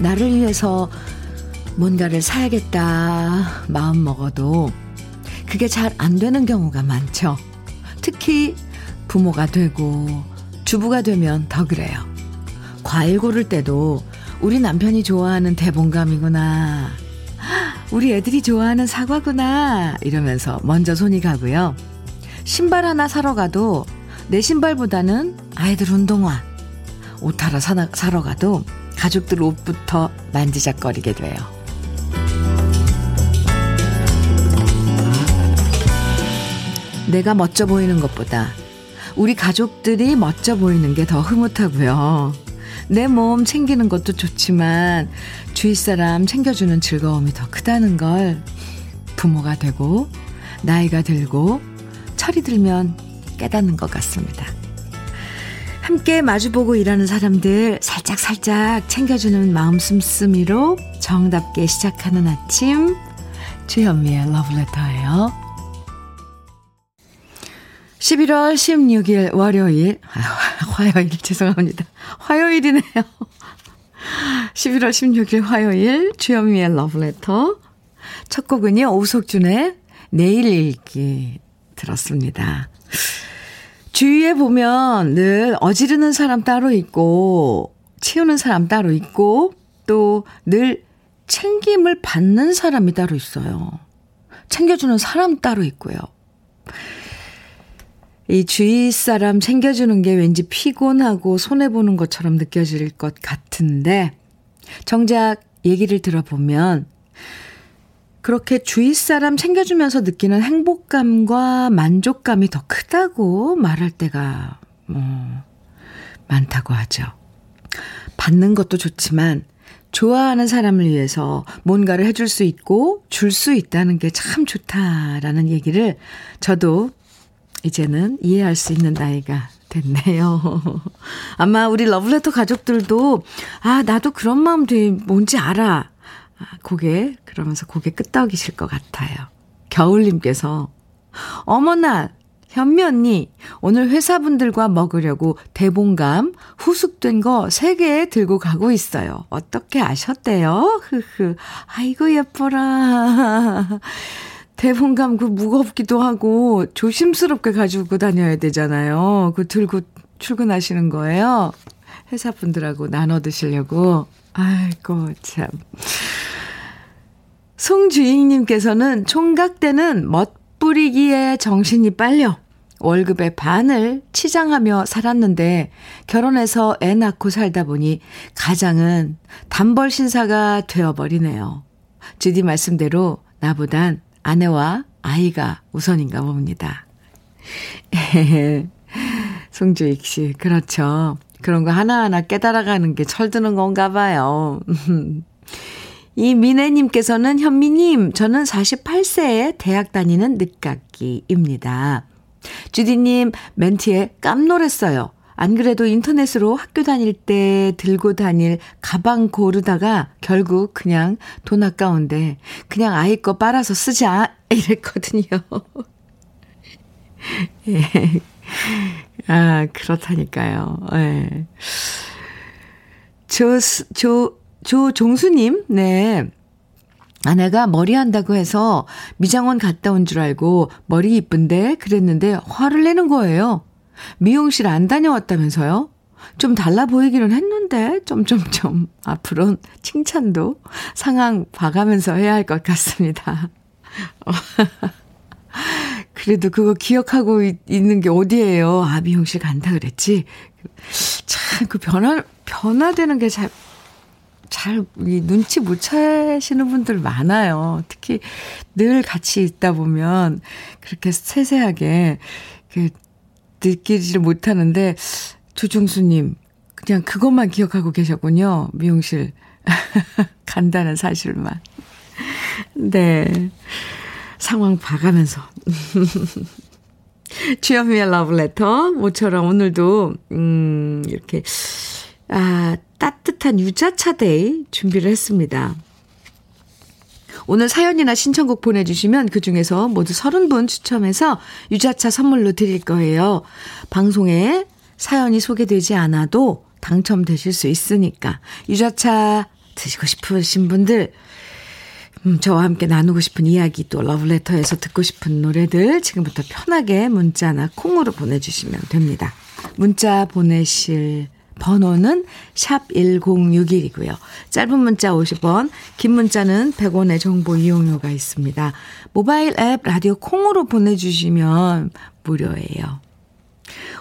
나를 위해서 뭔가를 사야겠다 마음 먹어도 그게 잘 안 되는 경우가 많죠. 특히 부모가 되고 주부가 되면 더 그래요. 과일 고를 때도 우리 남편이 좋아하는 대봉감이구나. 우리 애들이 좋아하는 사과구나. 이러면서 먼저 손이 가고요. 신발 하나 사러 가도 내 신발보다는 아이들 운동화. 옷 하나 사러 가도 가족들 옷부터 만지작거리게 돼요. 내가 멋져 보이는 것보다 우리 가족들이 멋져 보이는 게 더 흐뭇하고요. 내 몸 챙기는 것도 좋지만 주위 사람 챙겨주는 즐거움이 더 크다는 걸 부모가 되고 나이가 들고 철이 들면 깨닫는 것 같습니다. 함께 마주보고 일하는 사람들 살짝살짝 챙겨주는 마음 씀씀이로 정답게 시작하는 아침 주현미의 러브레터예요. 11월 16일 월요일 아, 화요일 죄송합니다. 화요일이네요. 11월 16일 화요일 주현미의 러브레터 첫 곡은요. 오석준의 내일 읽기 들었습니다. 주위에 보면 늘 어지르는 사람 따로 있고, 치우는 사람 따로 있고, 또 늘 챙김을 받는 사람이 따로 있어요. 챙겨주는 사람 따로 있고요. 이 주위 사람 챙겨주는 게 왠지 피곤하고 손해보는 것처럼 느껴질 것 같은데, 정작 얘기를 들어보면, 그렇게 주위 사람 챙겨주면서 느끼는 행복감과 만족감이 더 크다고 말할 때가, 뭐, 많다고 하죠. 받는 것도 좋지만, 좋아하는 사람을 위해서 뭔가를 해줄 수 있고, 줄 수 있다는 게 참 좋다라는 얘기를 저도 이제는 이해할 수 있는 나이가 됐네요. 아마 우리 러브레터 가족들도, 아, 나도 그런 마음 되 뭔지 알아. 아, 고개, 그러면서 고개 끄덕이실 것 같아요. 겨울님께서, 어머나, 현미 언니, 오늘 회사분들과 먹으려고 대봉감 후숙된 거 3개 들고 가고 있어요. 어떻게 아셨대요? 흐흐. 아이고, 예뻐라. 대봉감 그 무겁기도 하고 조심스럽게 가지고 다녀야 되잖아요. 그 들고 출근하시는 거예요. 회사분들하고 나눠 드시려고. 아이고, 참. 송주익님께서는 총각 때는 멋부리기에 정신이 빨려 월급의 반을 치장하며 살았는데 결혼해서 애 낳고 살다 보니 가장은 단벌 신사가 되어버리네요. 주디 말씀대로 나보단 아내와 아이가 우선인가 봅니다. 송주익 씨, 그렇죠. 그런 거 하나하나 깨달아가는 게 철드는 건가 봐요. 이 미애님께서는 현미님, 저는 48세에 대학 다니는 늦깎이입니다. 주디님 멘트에 깜놀했어요. 안 그래도 인터넷으로 학교 다닐 때 들고 다닐 가방 고르다가 결국 그냥 돈 아까운데 그냥 아이 거 빨아서 쓰자 이랬거든요. 예. 아, 그렇다니까요. 예. 조, 조, 조종수님, 네. 아내가 머리 한다고 해서 미장원 갔다 온 줄 알고 머리 이쁜데 그랬는데 화를 내는 거예요. 미용실 안 다녀왔다면서요? 좀 달라 보이기는 했는데, 점점점. 앞으론 칭찬도 상황 봐가면서 해야 할 것 같습니다. 그래도 그거 기억하고 있 는 게 어디예요? 아, 미용실 간다 그랬지? 참, 그 변화, 변화되는 게 잘, 잘, 이 눈치 못 채시는 분들 많아요. 특히 늘 같이 있다 보면 그렇게 세세하게 그 느끼지를 못하는데, 조종수님, 그냥 그것만 기억하고 계셨군요. 미용실. 간다는 사실만. 네. 상황 봐가면서. 주현미의 러브레터. 모처럼 오늘도, 음, 이렇게, 아, 따뜻한 유자차 day 준비를 했습니다. 오늘 사연이나 신청곡 보내주시면 그 중에서 모두 30분 추첨해서 유자차 선물로 드릴 거예요. 방송에 사연이 소개되지 않아도 당첨되실 수 있으니까 유자차 드시고 싶으신 분들 음, 저와 함께 나누고 싶은 이야기 또 러브레터에서 듣고 싶은 노래들 지금부터 편하게 문자나 콩으로 보내주시면 됩니다. 문자 보내실 번호는 샵 1061이고요. 짧은 문자 50원, 긴 문자는 100원의 정보 이용료가 있습니다. 모바일 앱 라디오 콩으로 보내주시면 무료예요.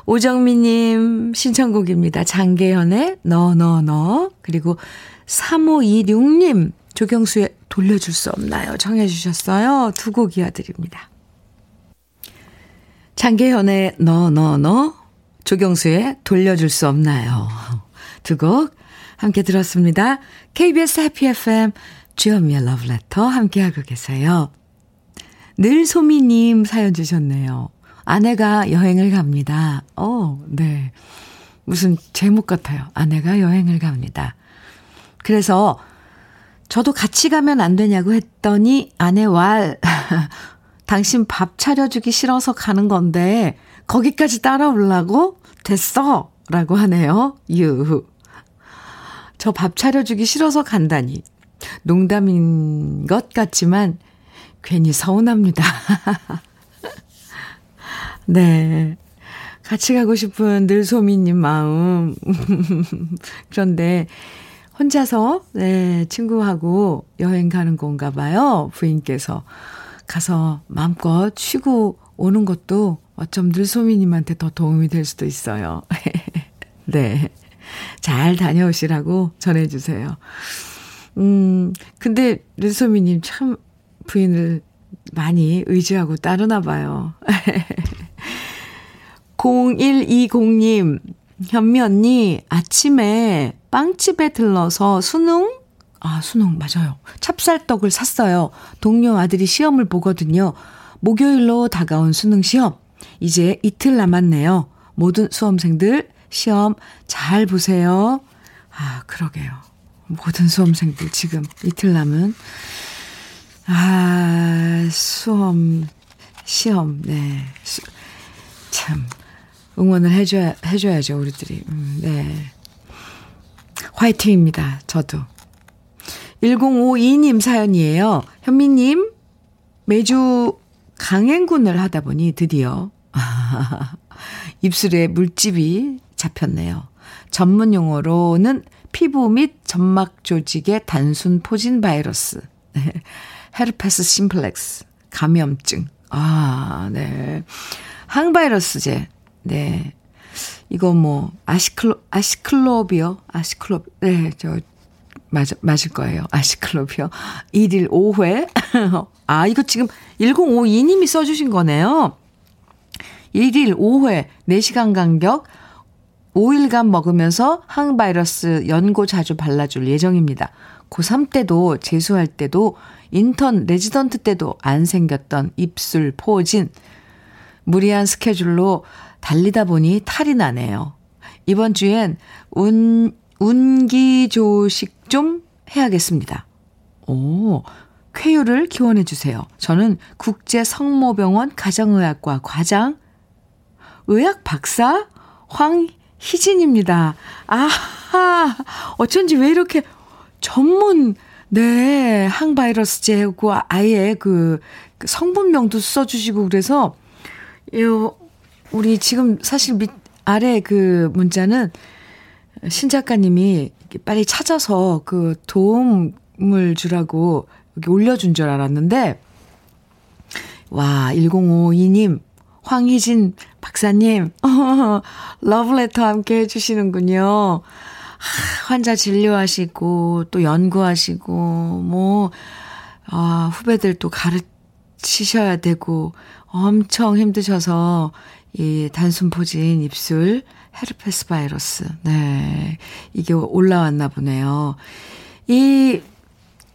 오정미님 신청곡입니다. 장계현의 너, 너, 너. 그리고 3526님 조경수의 돌려줄 수 없나요? 정해주셨어요. 두 곡 이어드립니다. 장계현의 너, 너, 너. 조경수의 돌려줄 수 없나요? 두 곡 함께 들었습니다. KBS 해피 FM 주현미의 러브레터 함께하고 계세요. 늘 소미님 사연 주셨네요. 아내가 여행을 갑니다. 어, 네. 무슨 제목 같아요. 아내가 여행을 갑니다. 그래서 저도 같이 가면 안 되냐고 했더니 아내 왈, 당신 밥 차려주기 싫어서 가는 건데 거기까지 따라오려고? 됐어! 라고 하네요. 유. 저밥 차려주기 싫어서 간다니. 농담인 것 같지만 괜히 서운합니다. 네. 같이 가고 싶은 늘소미님 마음. 그런데 혼자서, 네, 친구하고 여행 가는 건가 봐요. 부인께서. 가서 마음껏 쉬고 오는 것도 어쩜 늘소미님한테 더 도움이 될 수도 있어요. 네. 잘 다녀오시라고 전해주세요. 음, 근데 늘소미님 참 부인을 많이 의지하고 따르나 봐요. 0120님, 현미 언니, 아침에 빵집에 들러서 수능? 아, 수능, 맞아요. 찹쌀떡을 샀어요. 동료 아들이 시험을 보거든요. 목요일로 다가온 수능 시험. 이제 이틀 남았네요. 모든 수험생들 시험 잘 보세요. 아, 그러게요. 모든 수험생들 지금 이틀 남은, 아, 수험, 시험, 네. 수, 참, 응원을 해 줘야, 해 줘야죠, 우리들이. 음, 네. 화이팅입니다, 저도. 1052님 사연이에요. 현미님, 매주 강행군을 하다 보니 드디어 입술에 물집이 잡혔네요. 전문 용어로는 피부 및 점막 조직의 단순 포진 바이러스, 헤르페스 심플렉스, 감염증. 아, 네. 항바이러스제. 네. 이거 뭐 아시클로 아시클로비요. 아시클로 네, 저 맞아 맞을 거예요. 아시클로버요. 1일 5회. 아, 이거 지금 1052님이 써 주신 거네요. 1일 5회 4시간 간격 5일간 먹으면서 항바이러스 연고 자주 발라줄 예정입니다. 고3 때도 재수할 때도 인턴 레지던트 때도 안 생겼던 입술 포진 무리한 스케줄로 달리다 보니 탈이 나네요. 이번 주엔 운, 운기조식 좀 해야겠습니다. 오, 쾌유를 기원해 주세요. 저는 국제성모병원 가정의학과 과장, 의학 박사 황희진입니다. 아하, 어쩐지 왜 이렇게 전문, 네, 항바이러스 제고 아예 그, 그 성분명도 써주시고 그래서, 요, 우리 지금 사실 밑, 아래 그 문자는 신 작가님이 빨리 찾아서 그 도움을 주라고 여기 올려준 줄 알았는데, 와, 1052님, 황희진 박사님, 어, 러브레터 함께 해주시는군요. 환자 진료하시고, 또 연구하시고, 뭐, 아, 후배들 또 가르치셔야 되고, 엄청 힘드셔서, 이 단순 포진 입술, 헤르페스 바이러스, 네. 이게 올라왔나 보네요. 이,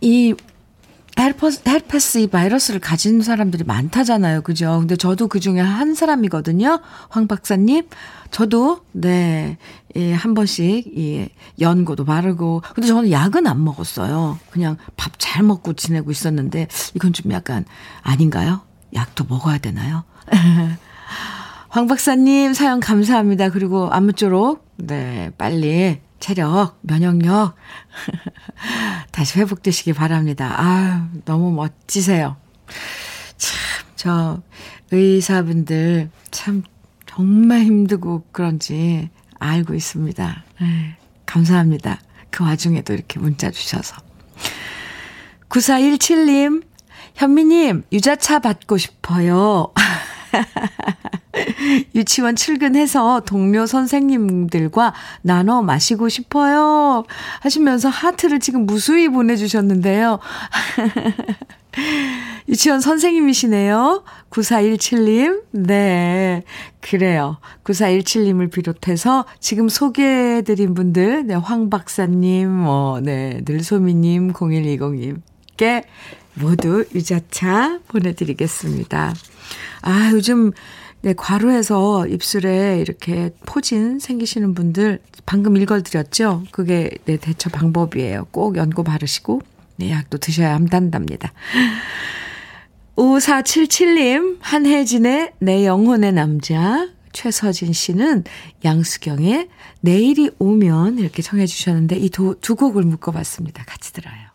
이 헤르퍼스, 헤르페스 이 바이러스를 가진 사람들이 많다잖아요. 그죠? 근데 저도 그 중에 한 사람이거든요. 황 박사님. 저도, 네, 예, 한 번씩, 예, 연고도 바르고. 근데 저는 약은 안 먹었어요. 그냥 밥 잘 먹고 지내고 있었는데, 이건 좀 약간 아닌가요? 약도 먹어야 되나요? 황 박사님 사연 감사합니다. 그리고 아무쪼록, 네, 빨리 체력, 면역력 다시 회복되시기 바랍니다. 아 너무 멋지세요. 참, 저 의사분들 참 정말 힘들고 그런지 알고 있습니다. 네, 감사합니다. 그 와중에도 이렇게 문자 주셔서. 9417님, 현미님, 유자차 받고 싶어요. 유치원 출근해서 동료 선생님들과 나눠 마시고 싶어요. 하시면서 하트를 지금 무수히 보내주셨는데요. 유치원 선생님이시네요. 9417님. 네. 그래요. 9417님을 비롯해서 지금 소개해드린 분들, 네, 황 박사님, 뭐, 네, 늘소미님, 0120님께 모두 유자차 보내드리겠습니다. 아, 요즘, 네, 과로해서 입술에 이렇게 포진 생기시는 분들 방금 읽어드렸죠? 그게 네, 대처 방법이에요. 꼭 연고 바르시고, 네, 약도 드셔야 한단답니다. 5477님, 한혜진의 내 영혼의 남자, 최서진 씨는 양수경의 내일이 오면 이렇게 청해 주셨는데 이 두 곡을 묶어봤습니다. 같이 들어요.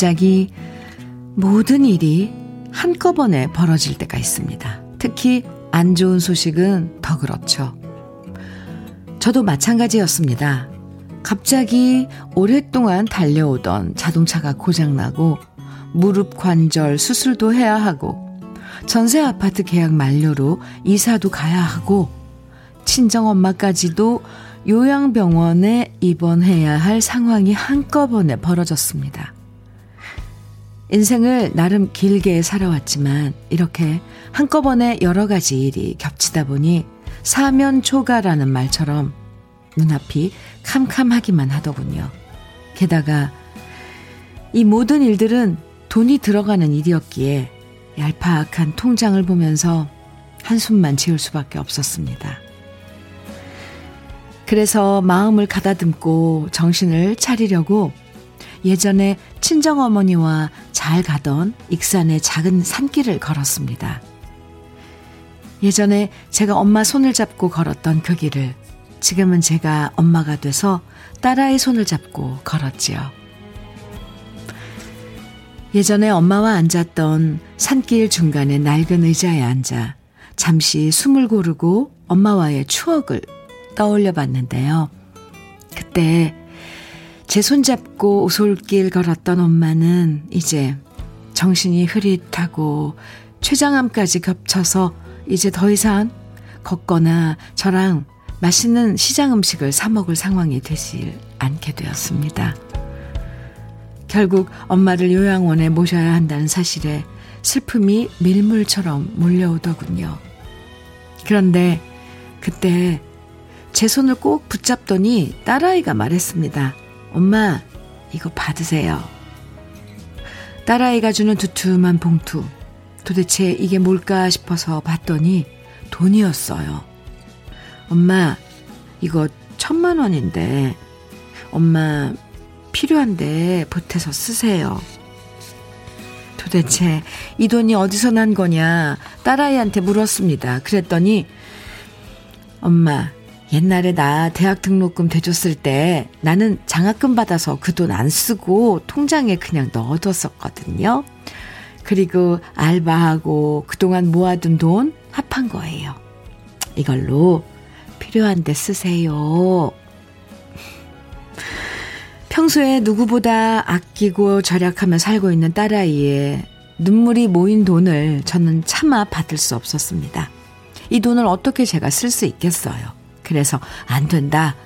갑자기 모든 일이 한꺼번에 벌어질 때가 있습니다. 특히 안 좋은 소식은 더 그렇죠. 저도 마찬가지였습니다. 갑자기 오랫동안 달려오던 자동차가 고장나고 무릎 관절 수술도 해야 하고 전세 아파트 계약 만료로 이사도 가야 하고 친정 엄마까지도 요양병원에 입원해야 할 상황이 한꺼번에 벌어졌습니다. 인생을 나름 길게 살아왔지만 이렇게 한꺼번에 여러 가지 일이 겹치다 보니 사면초가라는 말처럼 눈앞이 캄캄하기만 하더군요. 게다가 이 모든 일들은 돈이 들어가는 일이었기에 얄팍한 통장을 보면서 한숨만 지을 수밖에 없었습니다. 그래서 마음을 가다듬고 정신을 차리려고 예전에 친정어머니와 잘 가던 익산의 작은 산길을 걸었습니다. 예전에 제가 엄마 손을 잡고 걸었던 그 길을 지금은 제가 엄마가 돼서 딸아이 손을 잡고 걸었지요. 예전에 엄마와 앉았던 산길 중간의 낡은 의자에 앉아 잠시 숨을 고르고 엄마와의 추억을 떠올려 봤는데요. 그때 제 손잡고 오솔길 걸었던 엄마는 이제 정신이 흐릿하고 췌장암까지 겹쳐서 이제 더 이상 걷거나 저랑 맛있는 시장 음식을 사 먹을 상황이 되질 않게 되었습니다. 결국 엄마를 요양원에 모셔야 한다는 사실에 슬픔이 밀물처럼 몰려오더군요. 그런데 그때 제 손을 꼭 붙잡더니 딸아이가 말했습니다. 엄마, 이거 받으세요. 딸아이가 주는 두툼한 봉투. 도대체 이게 뭘까 싶어서 봤더니 돈이었어요. 엄마, 이거 천만 원인데, 엄마, 필요한데 보태서 쓰세요. 도대체 이 돈이 어디서 난 거냐 딸아이한테 물었습니다. 그랬더니 엄마 옛날에 나 대학 등록금 대줬을 때 나는 장학금 받아서 그 돈 안 쓰고 통장에 그냥 넣어뒀었거든요. 그리고 알바하고 그동안 모아둔 돈 합한 거예요. 이걸로 필요한데 쓰세요. 평소에 누구보다 아끼고 절약하며 살고 있는 딸아이의 눈물이 모인 돈을 저는 차마 받을 수 없었습니다. 이 돈을 어떻게 제가 쓸 수 있겠어요. 그래서 안 된다.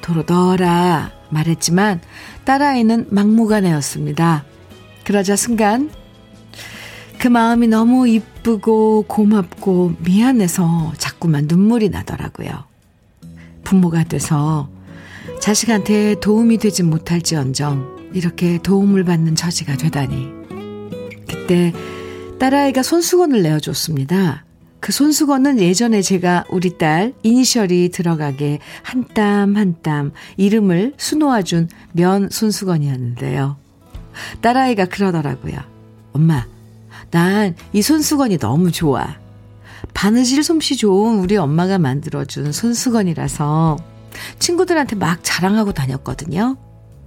도로 넣어라 말했지만 딸아이는 막무가내였습니다. 그러자 순간 그 마음이 너무 이쁘고 고맙고 미안해서 자꾸만 눈물이 나더라고요. 부모가 돼서 자식한테 도움이 되지 못할지언정 이렇게 도움을 받는 처지가 되다니. 그때 딸아이가 손수건을 내어줬습니다. 그 손수건은 예전에 제가 우리 딸 이니셜이 들어가게 한 땀 한 땀 이름을 수놓아준 면 손수건이었는데요. 딸아이가 그러더라고요. 엄마, 난 이 손수건이 너무 좋아. 바느질 솜씨 좋은 우리 엄마가 만들어준 손수건이라서 친구들한테 막 자랑하고 다녔거든요.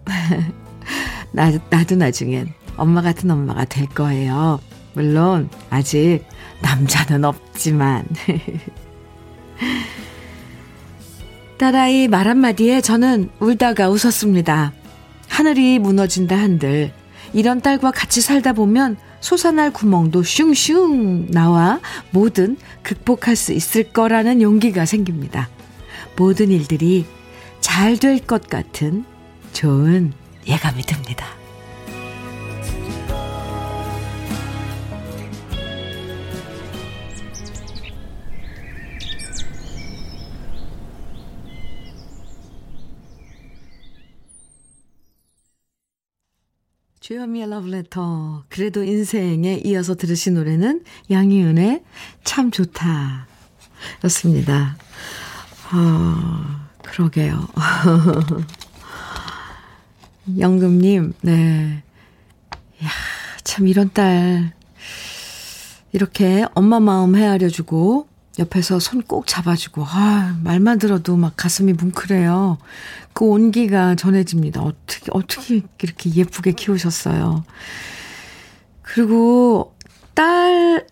나, 나도 나중엔 엄마 같은 엄마가 될 거예요. 물론, 아직 남자는 없지만. 딸아이 말 한마디에 저는 울다가 웃었습니다. 하늘이 무너진다 한들 이런 딸과 같이 살다 보면 솟아날 구멍도 슝슝 나와 뭐든 극복할 수 있을 거라는 용기가 생깁니다. 모든 일들이 잘 될 것 같은 좋은 예감이 듭니다. 주현미의 러브레터. 그래도 인생에 이어서 들으신 노래는 양희은의 참 좋다. 였습니다. 아, 그러게요. 영금님, 네. 야, 참 이런 딸. 이렇게 엄마 마음 헤아려주고, 옆에서 손 꼭 잡아주고, 아, 말만 들어도 막 가슴이 뭉클해요. 그 온기가 전해집니다. 어떻게, 어떻게 이렇게 예쁘게 키우셨어요. 그리고 딸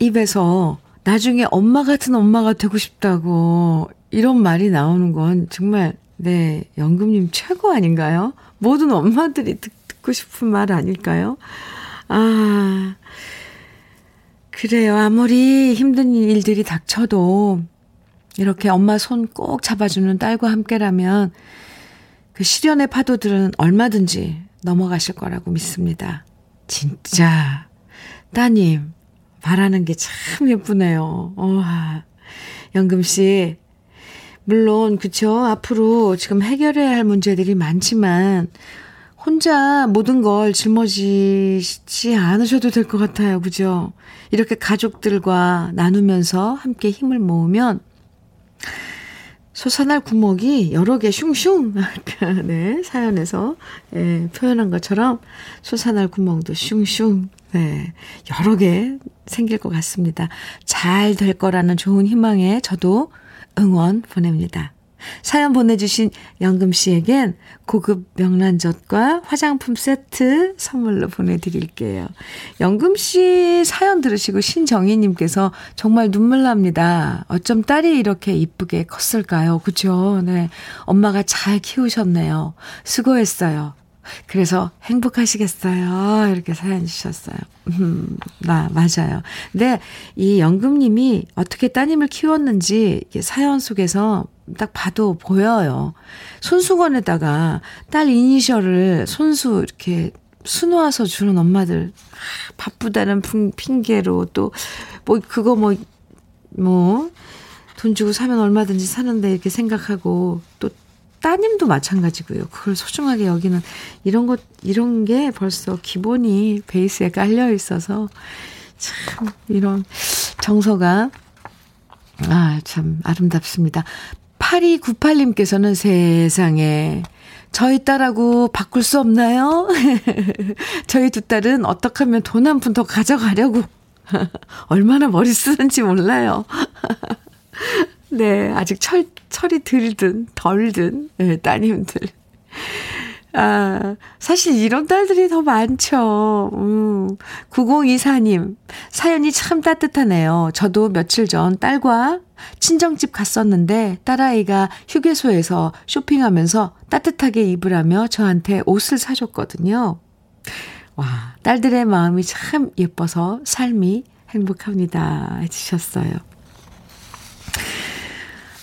입에서 나중에 엄마 같은 엄마가 되고 싶다고 이런 말이 나오는 건 정말, 네, 연금님 최고 아닌가요? 모든 엄마들이 듣, 듣고 싶은 말 아닐까요? 아, 그래요. 아무리 힘든 일들이 닥쳐도 이렇게 엄마 손 꼭 잡아주는 딸과 함께라면 그 시련의 파도들은 얼마든지 넘어가실 거라고 믿습니다. 진짜 따님 바라는 게 참 예쁘네요. 와. 영금 씨 물론 그쵸 앞으로 지금 해결해야 할 문제들이 많지만 혼자 모든 걸 짊어지지 않으셔도 될 것 같아요. 그죠? 이렇게 가족들과 나누면서 함께 힘을 모으면 솟아날 구멍이 여러 개 슝슝 네 사연에서 예, 표현한 것처럼 솟아날 구멍도 슝슝 네 여러 개 생길 것 같습니다. 잘 될 거라는 좋은 희망에 저도 응원 보냅니다. 사연 보내주신 영금 씨에겐 고급 명란젓과 화장품 세트 선물로 보내드릴게요. 영금 씨 사연 들으시고 신정희님께서 정말 눈물 납니다. 어쩜 딸이 이렇게 이쁘게 컸을까요? 그죠? 네. 엄마가 잘 키우셨네요. 수고했어요. 그래서 행복하시겠어요. 이렇게 사연 주셨어요. 음, 나, 맞아요. 근데 이 영금님이 어떻게 따님을 키웠는지 사연 속에서 딱 봐도 보여요. 손수건에다가 딸 이니셜을 손수 이렇게 수놓아서 주는 엄마들. 아, 바쁘다는 핑계로 또, 뭐, 그거 뭐, 뭐, 돈 주고 사면 얼마든지 사는데 이렇게 생각하고 또 따님도 마찬가지고요. 그걸 소중하게 여기는 이런 것, 이런 게 벌써 기본이 베이스에 깔려 있어서 참 이런 정서가 아, 참 아름답습니다. 8298님께서는 세상에 저희 딸하고 바꿀 수 없나요? 저희 두 딸은 어떻게 하면 돈 한 푼 더 가져가려고 얼마나 머리 쓰는지 몰라요. 네, 아직 철, 철이 들든 덜든 네, 따님들. 아, 사실 이런 딸들이 더 많죠. 음, 9024님, 사연이 참 따뜻하네요. 저도 며칠 전 딸과 친정집 갔었는데 딸아이가 휴게소에서 쇼핑하면서 따뜻하게 입으라며 저한테 옷을 사줬거든요. 와, 딸들의 마음이 참 예뻐서 삶이 행복합니다. 해주셨어요.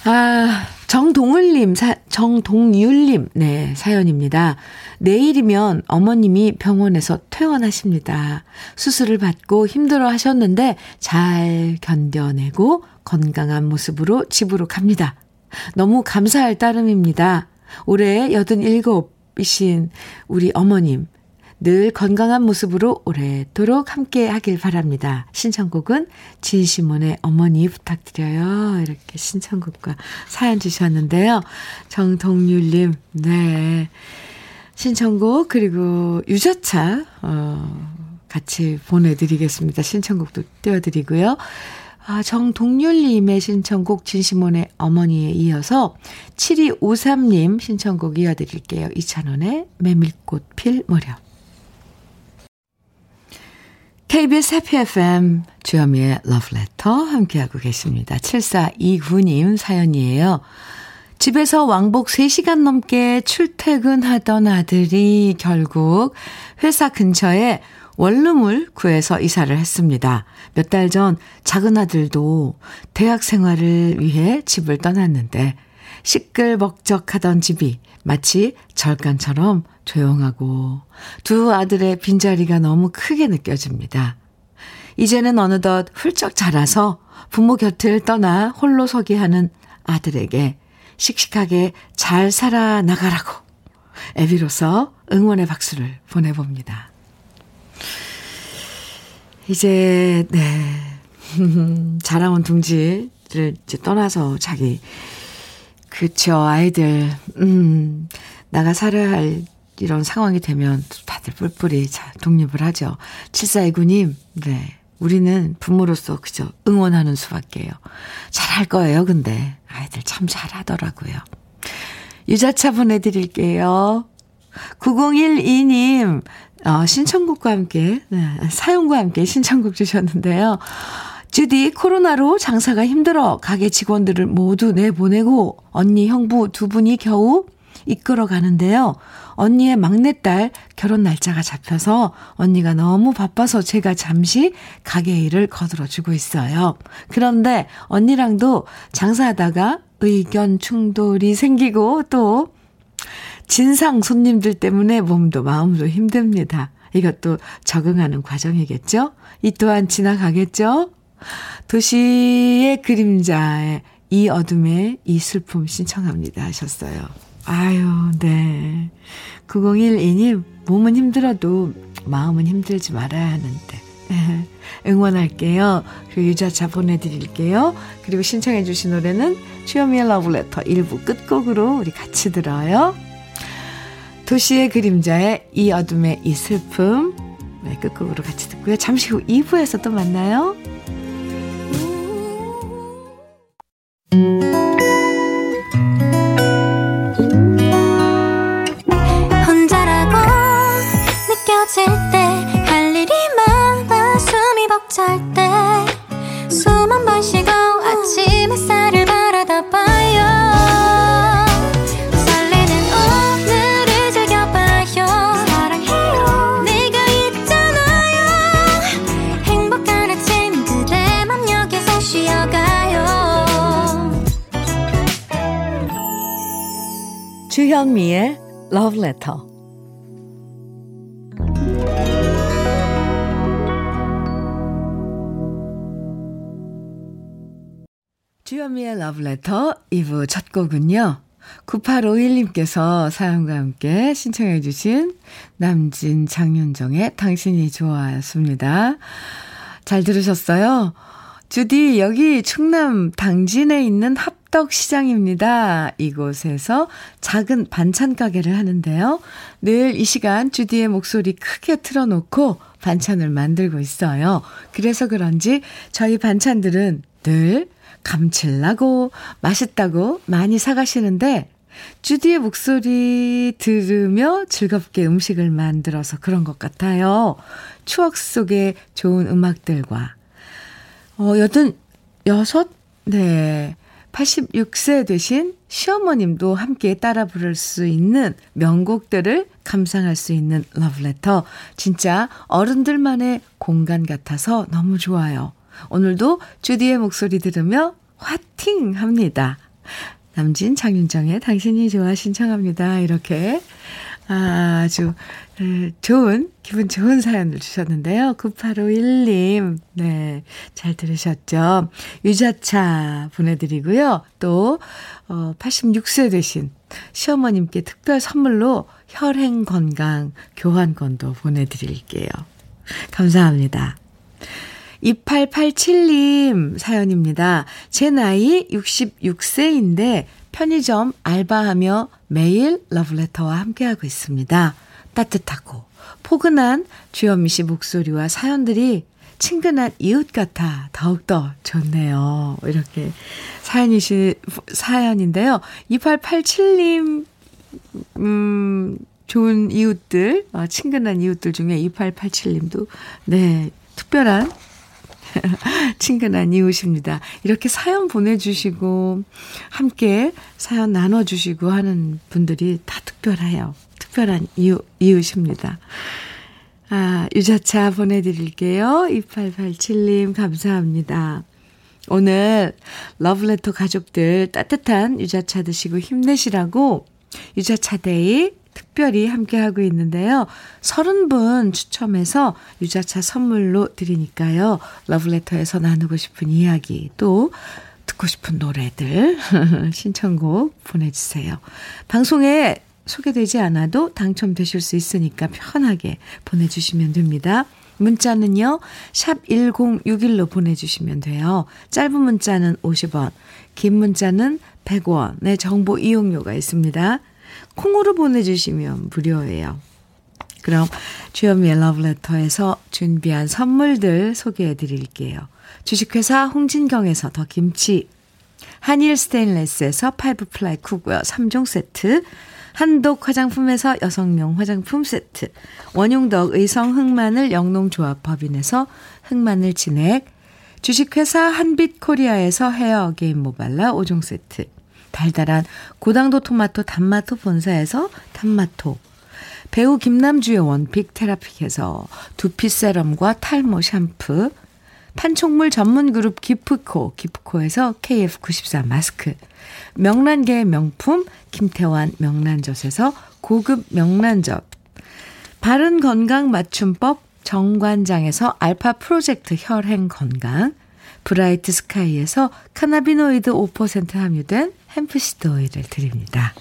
아, 정동을님, 사, 정동율님, 네, 사연입니다. 내일이면 어머님이 병원에서 퇴원하십니다. 수술을 받고 힘들어 하셨는데 잘 견뎌내고 건강한 모습으로 집으로 갑니다. 너무 감사할 따름입니다. 올해 87이신 우리 어머님, 늘 건강한 모습으로 오래도록 함께 하길 바랍니다. 신청곡은 진시몬의 어머니 부탁드려요. 이렇게 신청곡과 사연 주셨는데요. 정동률님, 네. 신청곡, 그리고 유자차, 어, 같이 보내드리겠습니다. 신청곡도 띄워드리고요. 아, 정동률님의 신청곡 진시몬의 어머니에 이어서 7253님 신청곡 이어드릴게요. 이찬원의 메밀꽃 필 무렵. KBS 해피 FM 주현미의 러브레터 함께하고 계십니다. 7429님 사연이에요. 집에서 왕복 3시간 넘게 출퇴근하던 아들이 결국 회사 근처에 원룸을 구해서 이사를 했습니다. 몇 달 전 작은 아들도 대학 생활을 위해 집을 떠났는데 시끌벅적하던 집이 마치 절간처럼 조용하고 두 아들의 빈자리가 너무 크게 느껴집니다. 이제는 어느덧 훌쩍 자라서 부모 곁을 떠나 홀로 서게 하는 아들에게 씩씩하게 잘 살아나가라고 애비로서 응원의 박수를 보내봅니다. 이제, 네. 자라온 둥지를 이제 떠나서 자기, 그쵸, 아이들, 음, 나가 살아야 할 이런 상황이 되면 다들 뿔뿔이 자, 독립을 하죠. 7429님, 네. 우리는 부모로서 그저 응원하는 수밖에요. 잘할 거예요, 근데. 아이들 참 잘하더라고요. 유자차 보내드릴게요. 9012님, 어, 신청곡과 함께, 네, 사연과 함께 신청곡 주셨는데요. 주디, 코로나로 장사가 힘들어 가게 직원들을 모두 내보내고 언니, 형부 두 분이 겨우 이끌어 가는데요. 언니의 막내딸 결혼 날짜가 잡혀서 언니가 너무 바빠서 제가 잠시 가게 일을 거들어 주고 있어요. 그런데 언니랑도 장사하다가 의견 충돌이 생기고 또 진상 손님들 때문에 몸도 마음도 힘듭니다. 이것도 적응하는 과정이겠죠? 이 또한 지나가겠죠? 도시의 그림자에 이 어둠에 이 슬픔 신청합니다 하셨어요. 아유, 네. 9012님, 몸은 힘들어도 마음은 힘들지 말아야 하는데. 응원할게요. 그리고 유자차 보내드릴게요. 그리고 신청해주신 노래는 주여미의 러브레터 1부 끝곡으로 우리 같이 들어요. 도시의 그림자의 이 어둠의 이 슬픔. 네, 끝곡으로 같이 듣고요. 잠시 후 2부에서 또 만나요. Letter. 주현미의 Letter 2부 첫 곡은요. 9851님께서 사연과 함께 신청해 주신 남진 장윤정의 당신이 좋아였습니다. 잘 들으셨어요? 주디, 여기 충남 당진에 있는 합덕시장입니다. 이곳에서 작은 반찬 가게를 하는데요. 늘 이 시간 주디의 목소리 크게 틀어놓고 반찬을 만들고 있어요. 그래서 그런지 저희 반찬들은 늘 감칠나고 맛있다고 많이 사가시는데 주디의 목소리 들으며 즐겁게 음식을 만들어서 그런 것 같아요. 추억 속의 좋은 음악들과 어, 여든, 여섯, 네. 86세 되신 시어머님도 함께 따라 부를 수 있는 명곡들을 감상할 수 있는 러브레터. 진짜 어른들만의 공간 같아서 너무 좋아요. 오늘도 주디의 목소리 들으며 화팅 합니다. 남진 장윤정의 당신이 좋아 신청합니다. 이렇게 아주 좋은 기분 좋은 사연을 주셨는데요. 9851님 네, 잘 들으셨죠? 유자차 보내드리고요. 또 어, 86세 되신 시어머님께 특별 선물로 혈행 건강 교환권도 보내드릴게요. 감사합니다. 2887님 사연입니다. 제 나이 66세인데 편의점 알바하며 매일 러브레터와 함께하고 있습니다. 따뜻하고 포근한 주현미 씨 목소리와 사연들이 친근한 이웃 같아 더욱더 좋네요. 이렇게 사연이시, 사연인데요. 2887님, 음, 좋은 이웃들, 어, 친근한 이웃들 중에 2887님도, 네, 특별한 친근한 이웃입니다. 이렇게 사연 보내주시고, 함께 사연 나눠주시고 하는 분들이 다 특별해요. 특별한 이웃, 이웃입니다. 아, 유자차 보내드릴게요. 2887님, 감사합니다. 오늘 러브레터 가족들 따뜻한 유자차 드시고 힘내시라고 유자차 day 특별히 함께하고 있는데요. 30분 추첨해서 유자차 선물로 드리니까요. 러브레터에서 나누고 싶은 이야기 또 듣고 싶은 노래들 신청곡 보내주세요. 방송에 소개되지 않아도 당첨되실 수 있으니까 편하게 보내주시면 됩니다. 문자는요, 샵 1061로 보내주시면 돼요. 짧은 문자는 50원, 긴 문자는 100원의 정보 이용료가 있습니다. 콩으로 보내주시면 무료예요. 그럼 주현미의 러브레터에서 준비한 선물들 소개해 드릴게요. 주식회사 홍진경에서 더 김치, 한일 스테인레스에서 five-ply cookware 3종 세트, 한독 화장품에서 여성용 화장품 세트, 원용덕 의성 흑마늘 영농조합 법인에서 흑마늘 진액, 주식회사 한빛코리아에서 헤어 게임 모발라 5종 세트, 달달한 고당도 토마토 단마토 본사에서 단마토, 배우 김남주의 one pick 테라픽에서 두피 세럼과 탈모 샴푸, 판촉물 전문 그룹 기프코, 기프코에서 KF94 마스크, 명란계의 명품 김태환 명란젓에서 고급 명란젓, 바른 건강 맞춤법 정관장에서 알파 프로젝트 혈행 건강, 브라이트 스카이에서 cannabinoid 5% 함유된 hemp seed oil을 드립니다.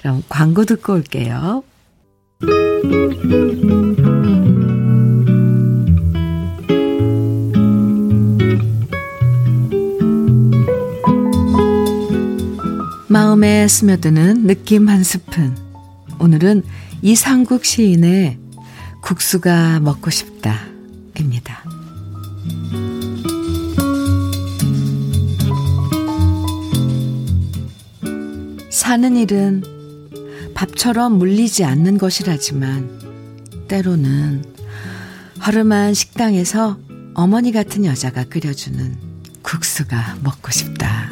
그럼 광고 듣고 올게요. 마음에 스며드는 느낌 한 스푼. 오늘은 이상국 시인의 국수가 먹고 싶다. 입니다. 사는 일은 밥처럼 물리지 않는 것이라지만 때로는 허름한 식당에서 어머니 같은 여자가 끓여주는 국수가 먹고 싶다.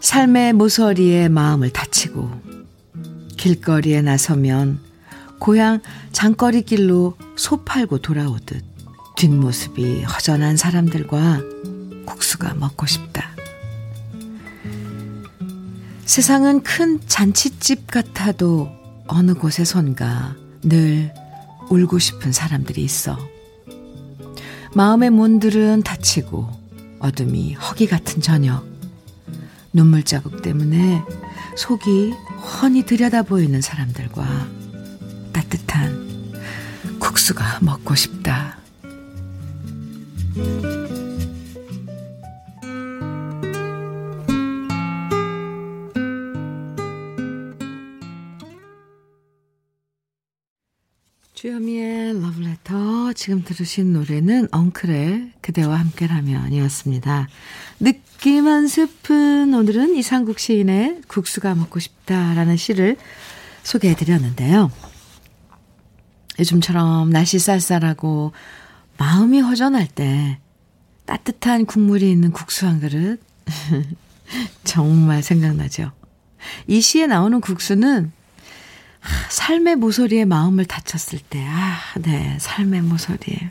삶의 모서리에 마음을 다치고 길거리에 나서면 고향 장거리 길로 소 팔고 돌아오듯 뒷모습이 허전한 사람들과 국수가 먹고 싶다. 세상은 큰 잔치집 같아도 어느 곳에선가 늘 울고 싶은 사람들이 있어. 마음의 문들은 닫히고 어둠이 허기 같은 저녁. 눈물 자국 때문에 속이 훤히 들여다 보이는 사람들과 따뜻한 국수가 먹고 싶다. 지금 들으신 노래는 엉클의 그대와 함께라면이었습니다. 느낌 한 스푼 오늘은 이상국 시인의 국수가 먹고 싶다라는 시를 소개해드렸는데요. 요즘처럼 날씨 쌀쌀하고 마음이 허전할 때 따뜻한 국물이 있는 국수 한 그릇 정말 생각나죠. 이 시에 나오는 국수는 삶의 모서리에 마음을 다쳤을 때, 아, 네, 삶의 모서리에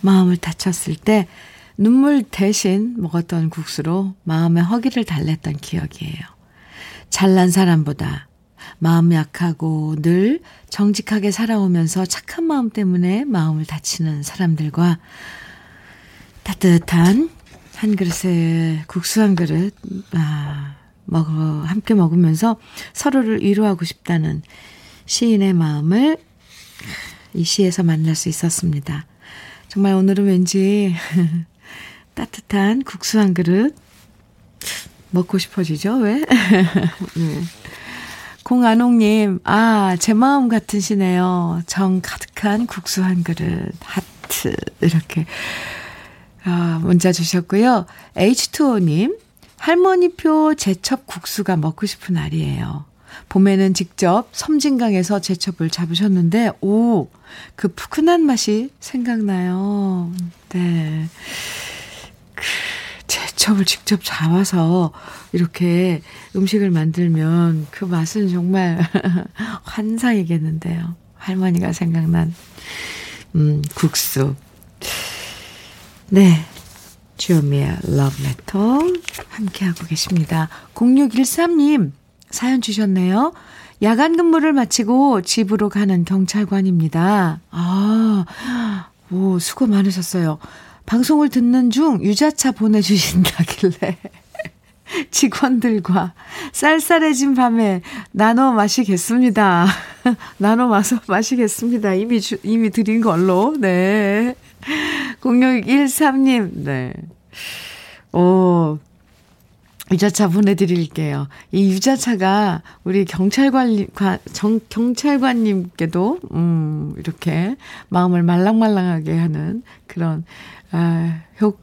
마음을 다쳤을 때 눈물 대신 먹었던 국수로 마음의 허기를 달랬던 기억이에요. 잘난 사람보다 마음 약하고 늘 정직하게 살아오면서 착한 마음 때문에 마음을 다치는 사람들과 따뜻한 한 그릇에 국수 한 그릇, 아, 먹어, 함께 먹으면서 서로를 위로하고 싶다는 시인의 마음을 이 시에서 만날 수 있었습니다. 정말 오늘은 왠지 따뜻한 국수 한 그릇 먹고 싶어지죠? 왜? 네. 공안홍님, 아, 제 마음 같으시네요. 정 가득한 국수 한 그릇, 하트, 이렇게, 아, 문자 주셨고요. H2O님, 할머니표 제첩 국수가 먹고 싶은 날이에요. 봄에는 직접 섬진강에서 제첩을 잡으셨는데, 오, 그 푸근한 맛이 생각나요. 네. 그, 제첩을 직접 잡아서 이렇게 음식을 만들면 그 맛은 정말 환상이겠는데요. 할머니가 생각난, 음, 국수. 네. 주요미의 러브레터 함께하고 계십니다. 0613님 사연 주셨네요. 야간 근무를 마치고 집으로 가는 경찰관입니다. 아, 오, 수고 많으셨어요. 방송을 듣는 중 유자차 보내주신다길래 직원들과 쌀쌀해진 밤에 나눠 마시겠습니다. 나눠 마서 마시겠습니다. 이미 주, 이미 드린 걸로. 네. 0613님, 네. 오, 유자차 보내드릴게요. 이 유자차가 우리 경찰관, 정, 경찰관님께도, 음, 이렇게 마음을 말랑말랑하게 하는 그런, 아, 효,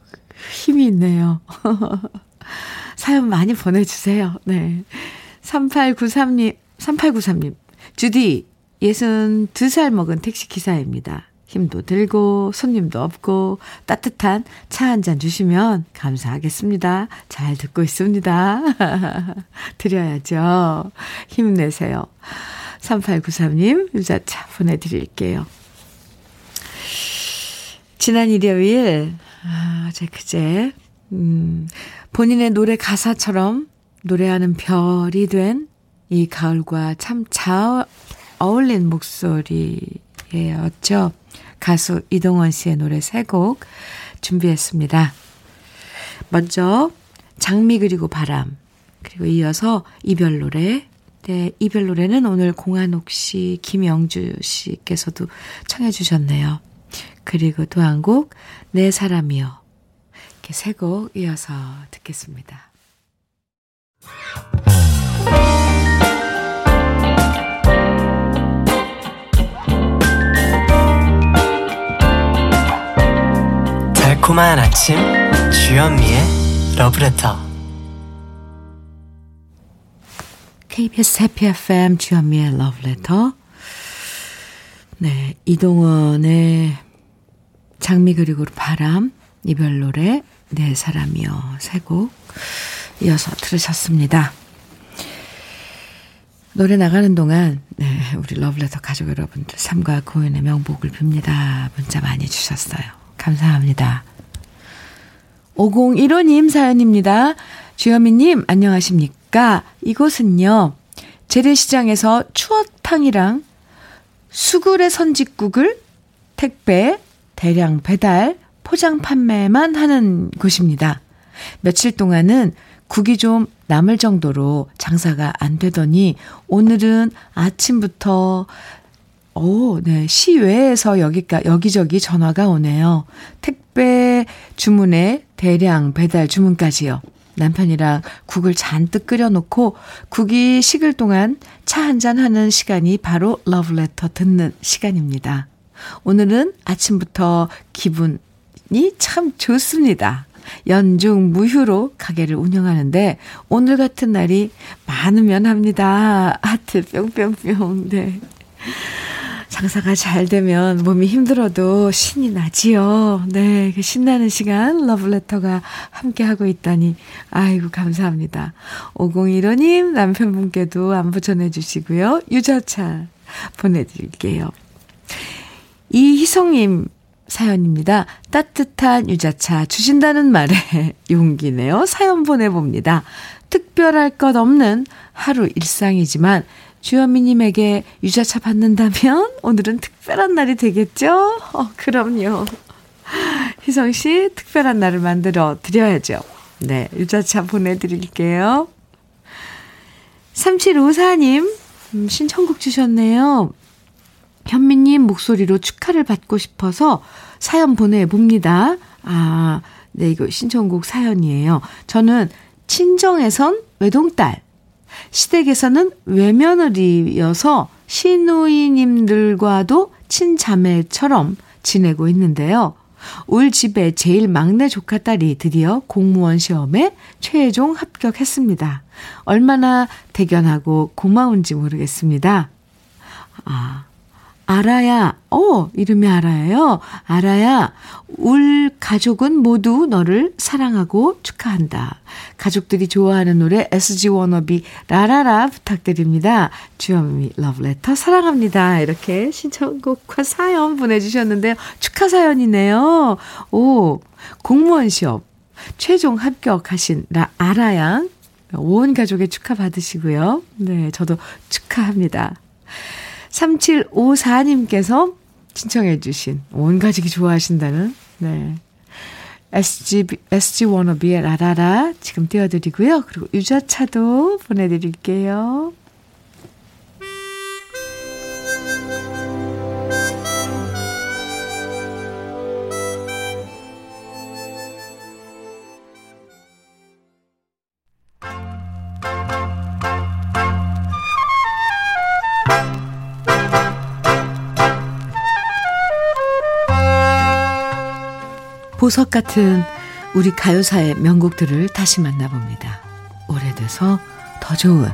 힘이 있네요. 사연 많이 보내주세요. 네. 3893님, 3893님. 주디, 62살 먹은 택시기사입니다. 힘도 들고 손님도 없고 따뜻한 차 한 잔 주시면 감사하겠습니다. 잘 듣고 있습니다. 드려야죠. 힘내세요. 3893님 유자차 보내드릴게요. 지난 일요일 아, 제 그제 음, 본인의 노래 가사처럼 노래하는 별이 된 이 가을과 참 잘 어울린 목소리였죠. 가수 이동원 씨의 노래 세 곡 준비했습니다. 먼저 장미 그리고 바람 그리고 이어서 이별 노래 네, 이별 노래는 오늘 공한옥 씨, 김영주 씨께서도 청해 주셨네요. 그리고 또 한 곡, 내 사람이요. 이렇게 세 곡 이어서 듣겠습니다. 달콤한 아침 주현미의 러브레터 KBS 해피 FM 주현미의 러브레터 네 이동원의 장미 그리고 바람 이별 노래 내 사람이여 세곡 이어서 들으셨습니다. 노래 나가는 동안 네, 우리 러브레터 가족 여러분들 삶과 고인의 명복을 빕니다. 문자 많이 주셨어요. 감사합니다. 5015님 사연입니다. 주현미님, 안녕하십니까? 이곳은요, 재래시장에서 추어탕이랑 수구레 선짓국을 택배, 대량 배달, 포장 판매만 하는 곳입니다. 며칠 동안은 국이 좀 남을 정도로 장사가 안 되더니 오늘은 아침부터 오, 네. 시외에서 여기까, 여기저기 전화가 오네요. 택배 주문에 대량 배달 주문까지요. 남편이랑 국을 잔뜩 끓여놓고 국이 식을 동안 차 한잔 하는 시간이 바로 러브레터 듣는 시간입니다. 오늘은 아침부터 기분이 참 좋습니다. 연중 무휴로 가게를 운영하는데 오늘 같은 날이 많으면 합니다. 하트 뿅뿅뿅. 네. 장사가 잘 되면 몸이 힘들어도 신이 나지요. 네, 그 신나는 시간 러브레터가 함께하고 있다니 아이고 감사합니다. 5015님 남편분께도 안부 전해주시고요. 유자차 보내드릴게요. 이희성님 사연입니다. 따뜻한 유자차 주신다는 말에 용기네요. 사연 보내봅니다. 특별할 것 없는 하루 일상이지만 주현미님에게 유자차 받는다면 오늘은 특별한 날이 되겠죠? 어, 그럼요. 희성 씨, 특별한 날을 만들어 드려야죠. 네, 유자차 보내드릴게요. 3754님, 음, 신청곡 주셨네요. 현미님 목소리로 축하를 받고 싶어서 사연 보내봅니다. 아, 네, 이거 신청곡 사연이에요. 저는 친정에선 외동딸, 시댁에서는 외며느리여서 시누이님들과도 친자매처럼 지내고 있는데요. 올 집에 제일 막내 조카 딸이 드디어 공무원 시험에 최종 합격했습니다. 얼마나 대견하고 고마운지 모르겠습니다. 아, 알아야, 어, 이름이 알아요. 알아야, 울 가족은 모두 너를 사랑하고 축하한다. 가족들이 좋아하는 노래 SG 워너비 라라라 부탁드립니다. 주현미 러브레터 사랑합니다. 이렇게 신청곡과 사연 보내주셨는데요. 축하 사연이네요. 오, 공무원 시험 최종 합격하신 라, 아라양 온 가족의 축하 받으시고요. 네, 저도 축하합니다. 3754님께서 신청해 주신 온 가족이 좋아하신다는 네. SG, SG 워너비의 라라라 지금 띄워드리고요. 그리고 유자차도 보내드릴게요. 보석 같은 우리 가요사의 명곡들을 다시 만나봅니다. 오래돼서 더 좋은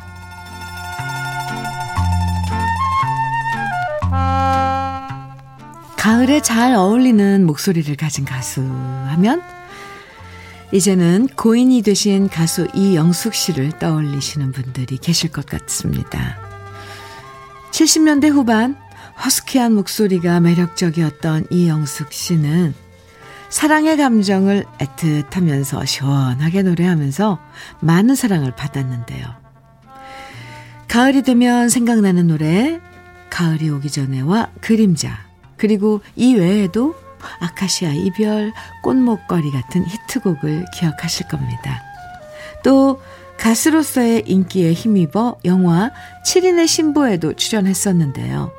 가을에 잘 어울리는 목소리를 가진 가수 하면 이제는 고인이 되신 가수 이영숙 씨를 떠올리시는 분들이 계실 것 같습니다. 70년대 후반 허스키한 목소리가 매력적이었던 이영숙 씨는 사랑의 감정을 애틋하면서 시원하게 노래하면서 많은 사랑을 받았는데요. 가을이 되면 생각나는 노래, 가을이 오기 전에와 그림자, 그리고 이 외에도 아카시아 이별, 꽃목걸이 같은 히트곡을 기억하실 겁니다. 또 가수로서의 인기에 힘입어 영화 7인의 신부에도 출연했었는데요.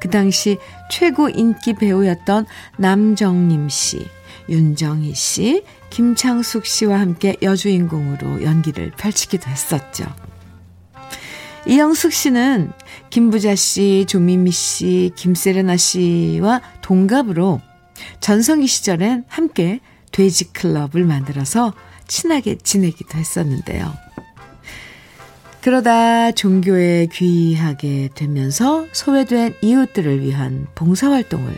그 당시 최고 인기 배우였던 남정림 씨, 윤정희 씨, 김창숙 씨와 함께 여주인공으로 연기를 펼치기도 했었죠. 이영숙 씨는 김부자 씨, 조미미 씨, 김세레나 씨와 동갑으로 전성기 시절엔 함께 돼지 클럽을 만들어서 친하게 지내기도 했었는데요. 그러다 종교에 귀하게 되면서 소외된 이웃들을 위한 봉사활동을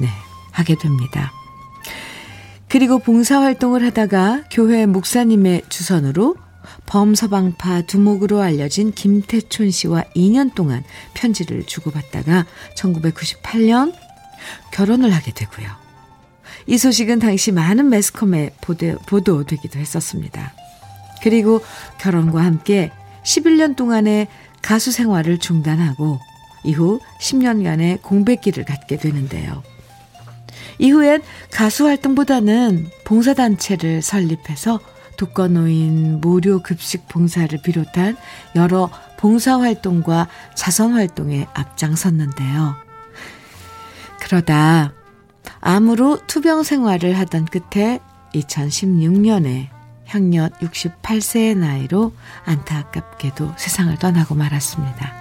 네, 하게 됩니다. 그리고 봉사활동을 하다가 교회 목사님의 주선으로 범서방파 두목으로 알려진 김태촌 씨와 2년 동안 편지를 주고받다가 1998년 결혼을 하게 되고요. 이 소식은 당시 많은 매스컴에 보도, 보도되기도 했었습니다. 그리고 결혼과 함께 11년 동안의 가수 생활을 중단하고 이후 10년간의 공백기를 갖게 되는데요. 이후엔 가수 활동보다는 봉사단체를 설립해서 독거노인 무료 급식 봉사를 비롯한 여러 봉사활동과 자선활동에 앞장섰는데요. 그러다 암으로 투병 생활을 하던 끝에 2016년에 향년 68세의 나이로 안타깝게도 세상을 떠나고 말았습니다.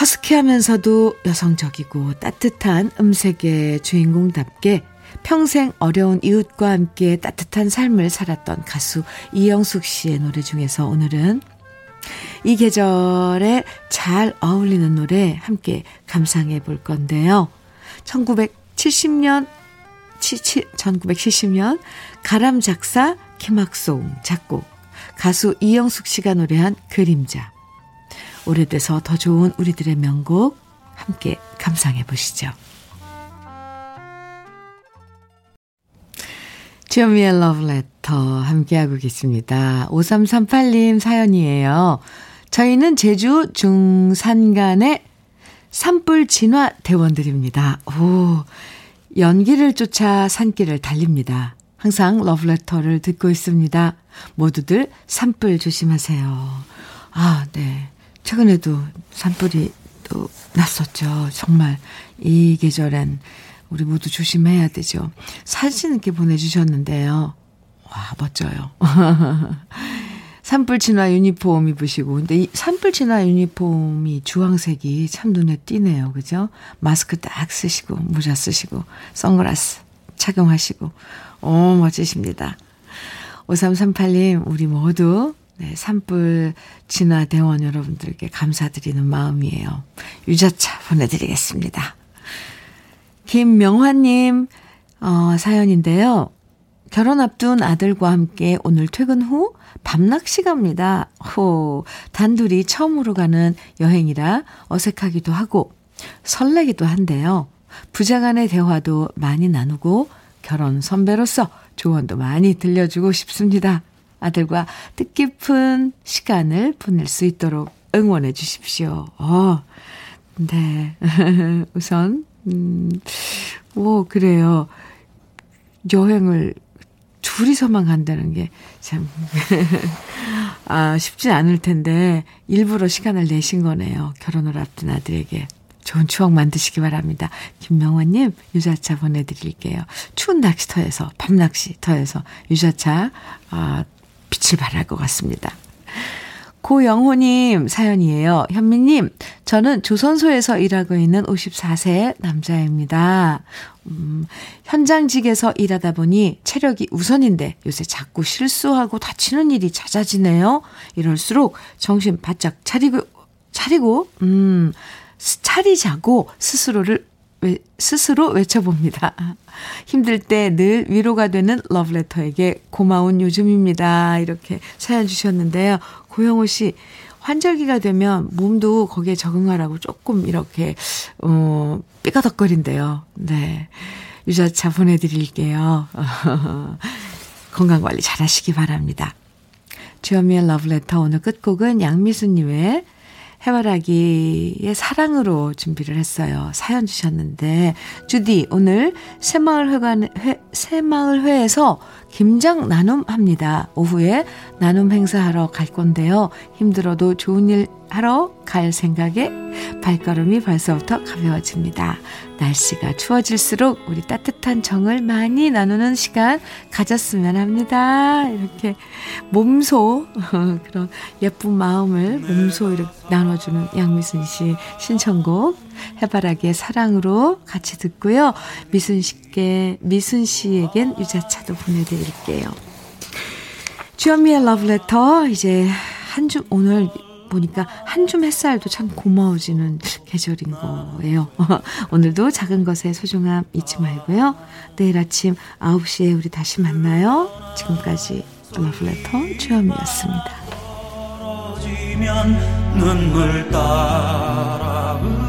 허스키하면서도 여성적이고 따뜻한 음색의 주인공답게 평생 어려운 이웃과 함께 따뜻한 삶을 살았던 가수 이영숙 씨의 노래 중에서 오늘은 이 계절에 잘 어울리는 노래 함께 감상해 볼 건데요. 1970년 1970년 가람 작사 김학송 작곡 가수 이영숙 씨가 노래한 그림자 오래돼서 더 좋은 우리들의 명곡 함께 감상해 보시죠. 주현미의 러브레터 함께하고 계십니다. 5338님 사연이에요. 저희는 제주 중산간의 산불 진화 대원들입니다. 오, 연기를 쫓아 산길을 달립니다. 항상 러브레터를 듣고 있습니다. 모두들 산불 조심하세요. 아, 네. 최근에도 산불이 또 났었죠. 정말 이 계절엔 우리 모두 조심해야 되죠. 사진 이렇게 보내주셨는데요. 와, 멋져요. 산불 진화 유니폼 입으시고. 근데 이 산불 진화 유니폼이 주황색이 참 눈에 띄네요. 그죠? 마스크 딱 쓰시고, 모자 쓰시고, 선글라스 착용하시고. 오, 멋지십니다. 5338님, 우리 모두 네, 산불 진화 대원 여러분들께 감사드리는 마음이에요. 유자차 보내드리겠습니다. 김명환님, 어, 사연인데요. 결혼 앞둔 아들과 함께 오늘 퇴근 후 밤낚시 갑니다. 호, 단둘이 처음으로 가는 여행이라 어색하기도 하고 설레기도 한데요. 부자간의 대화도 많이 나누고 결혼 선배로서 조언도 많이 들려주고 싶습니다. 아들과 뜻깊은 시간을 보낼 수 있도록 응원해 주십시오. 어, 네. 우선 음, 오, 그래요. 여행을 둘이서만 간다는 게 참, 아, 쉽지 않을 텐데, 일부러 시간을 내신 거네요. 결혼을 앞둔 아들에게. 좋은 추억 만드시기 바랍니다. 김명환님, 유자차 보내드릴게요. 추운 낚시터에서, 밤낚시터에서 유자차, 아, 빛을 발할 것 같습니다. 고영호님 사연이에요. 현미님, 저는 조선소에서 일하고 있는 54세 남자입니다. 음, 현장직에서 일하다 보니 체력이 우선인데 요새 자꾸 실수하고 다치는 일이 잦아지네요. 이럴수록 정신 바짝 차리고, 차리고, 음, 차리자고 스스로를 외, 스스로 외쳐봅니다. 힘들 때 늘 위로가 되는 러브레터에게 고마운 요즘입니다. 이렇게 사연 주셨는데요. 고영호 씨, 환절기가 되면 몸도 거기에 적응하라고 조금 이렇게, 어, 삐가덕거린대요. 네. 유자차 보내드릴게요. 건강 관리 잘 하시기 바랍니다. 주현미의 러브레터 오늘 끝곡은 양미수님의 해바라기의 사랑으로 준비를 했어요. 사연 주셨는데, 주디, 오늘 새마을회관, 회, 새마을회에서 김장 나눔 합니다. 오후에 나눔 행사하러 갈 건데요. 힘들어도 좋은 일 하러 갈 생각에 발걸음이 벌써부터 가벼워집니다. 날씨가 추워질수록 우리 따뜻한 정을 많이 나누는 시간 가졌으면 합니다. 이렇게 몸소 그런 예쁜 마음을 몸소 이렇게 나눠주는 양미순 씨 신청곡 해바라기의 사랑으로 같이 듣고요. 미순 씨께 미순 씨에겐 유자차도 보내드릴게요. 주현미의 러브레터 이제 한 주 오늘 보니까 한 줌 햇살도 참 고마워지는 계절인 거예요. 오늘도 작은 것의 소중함 잊지 말고요. 내일 아침 9시에 우리 다시 만나요. 지금까지 러브레터 주현미였습니다. 눈물 따라 흐르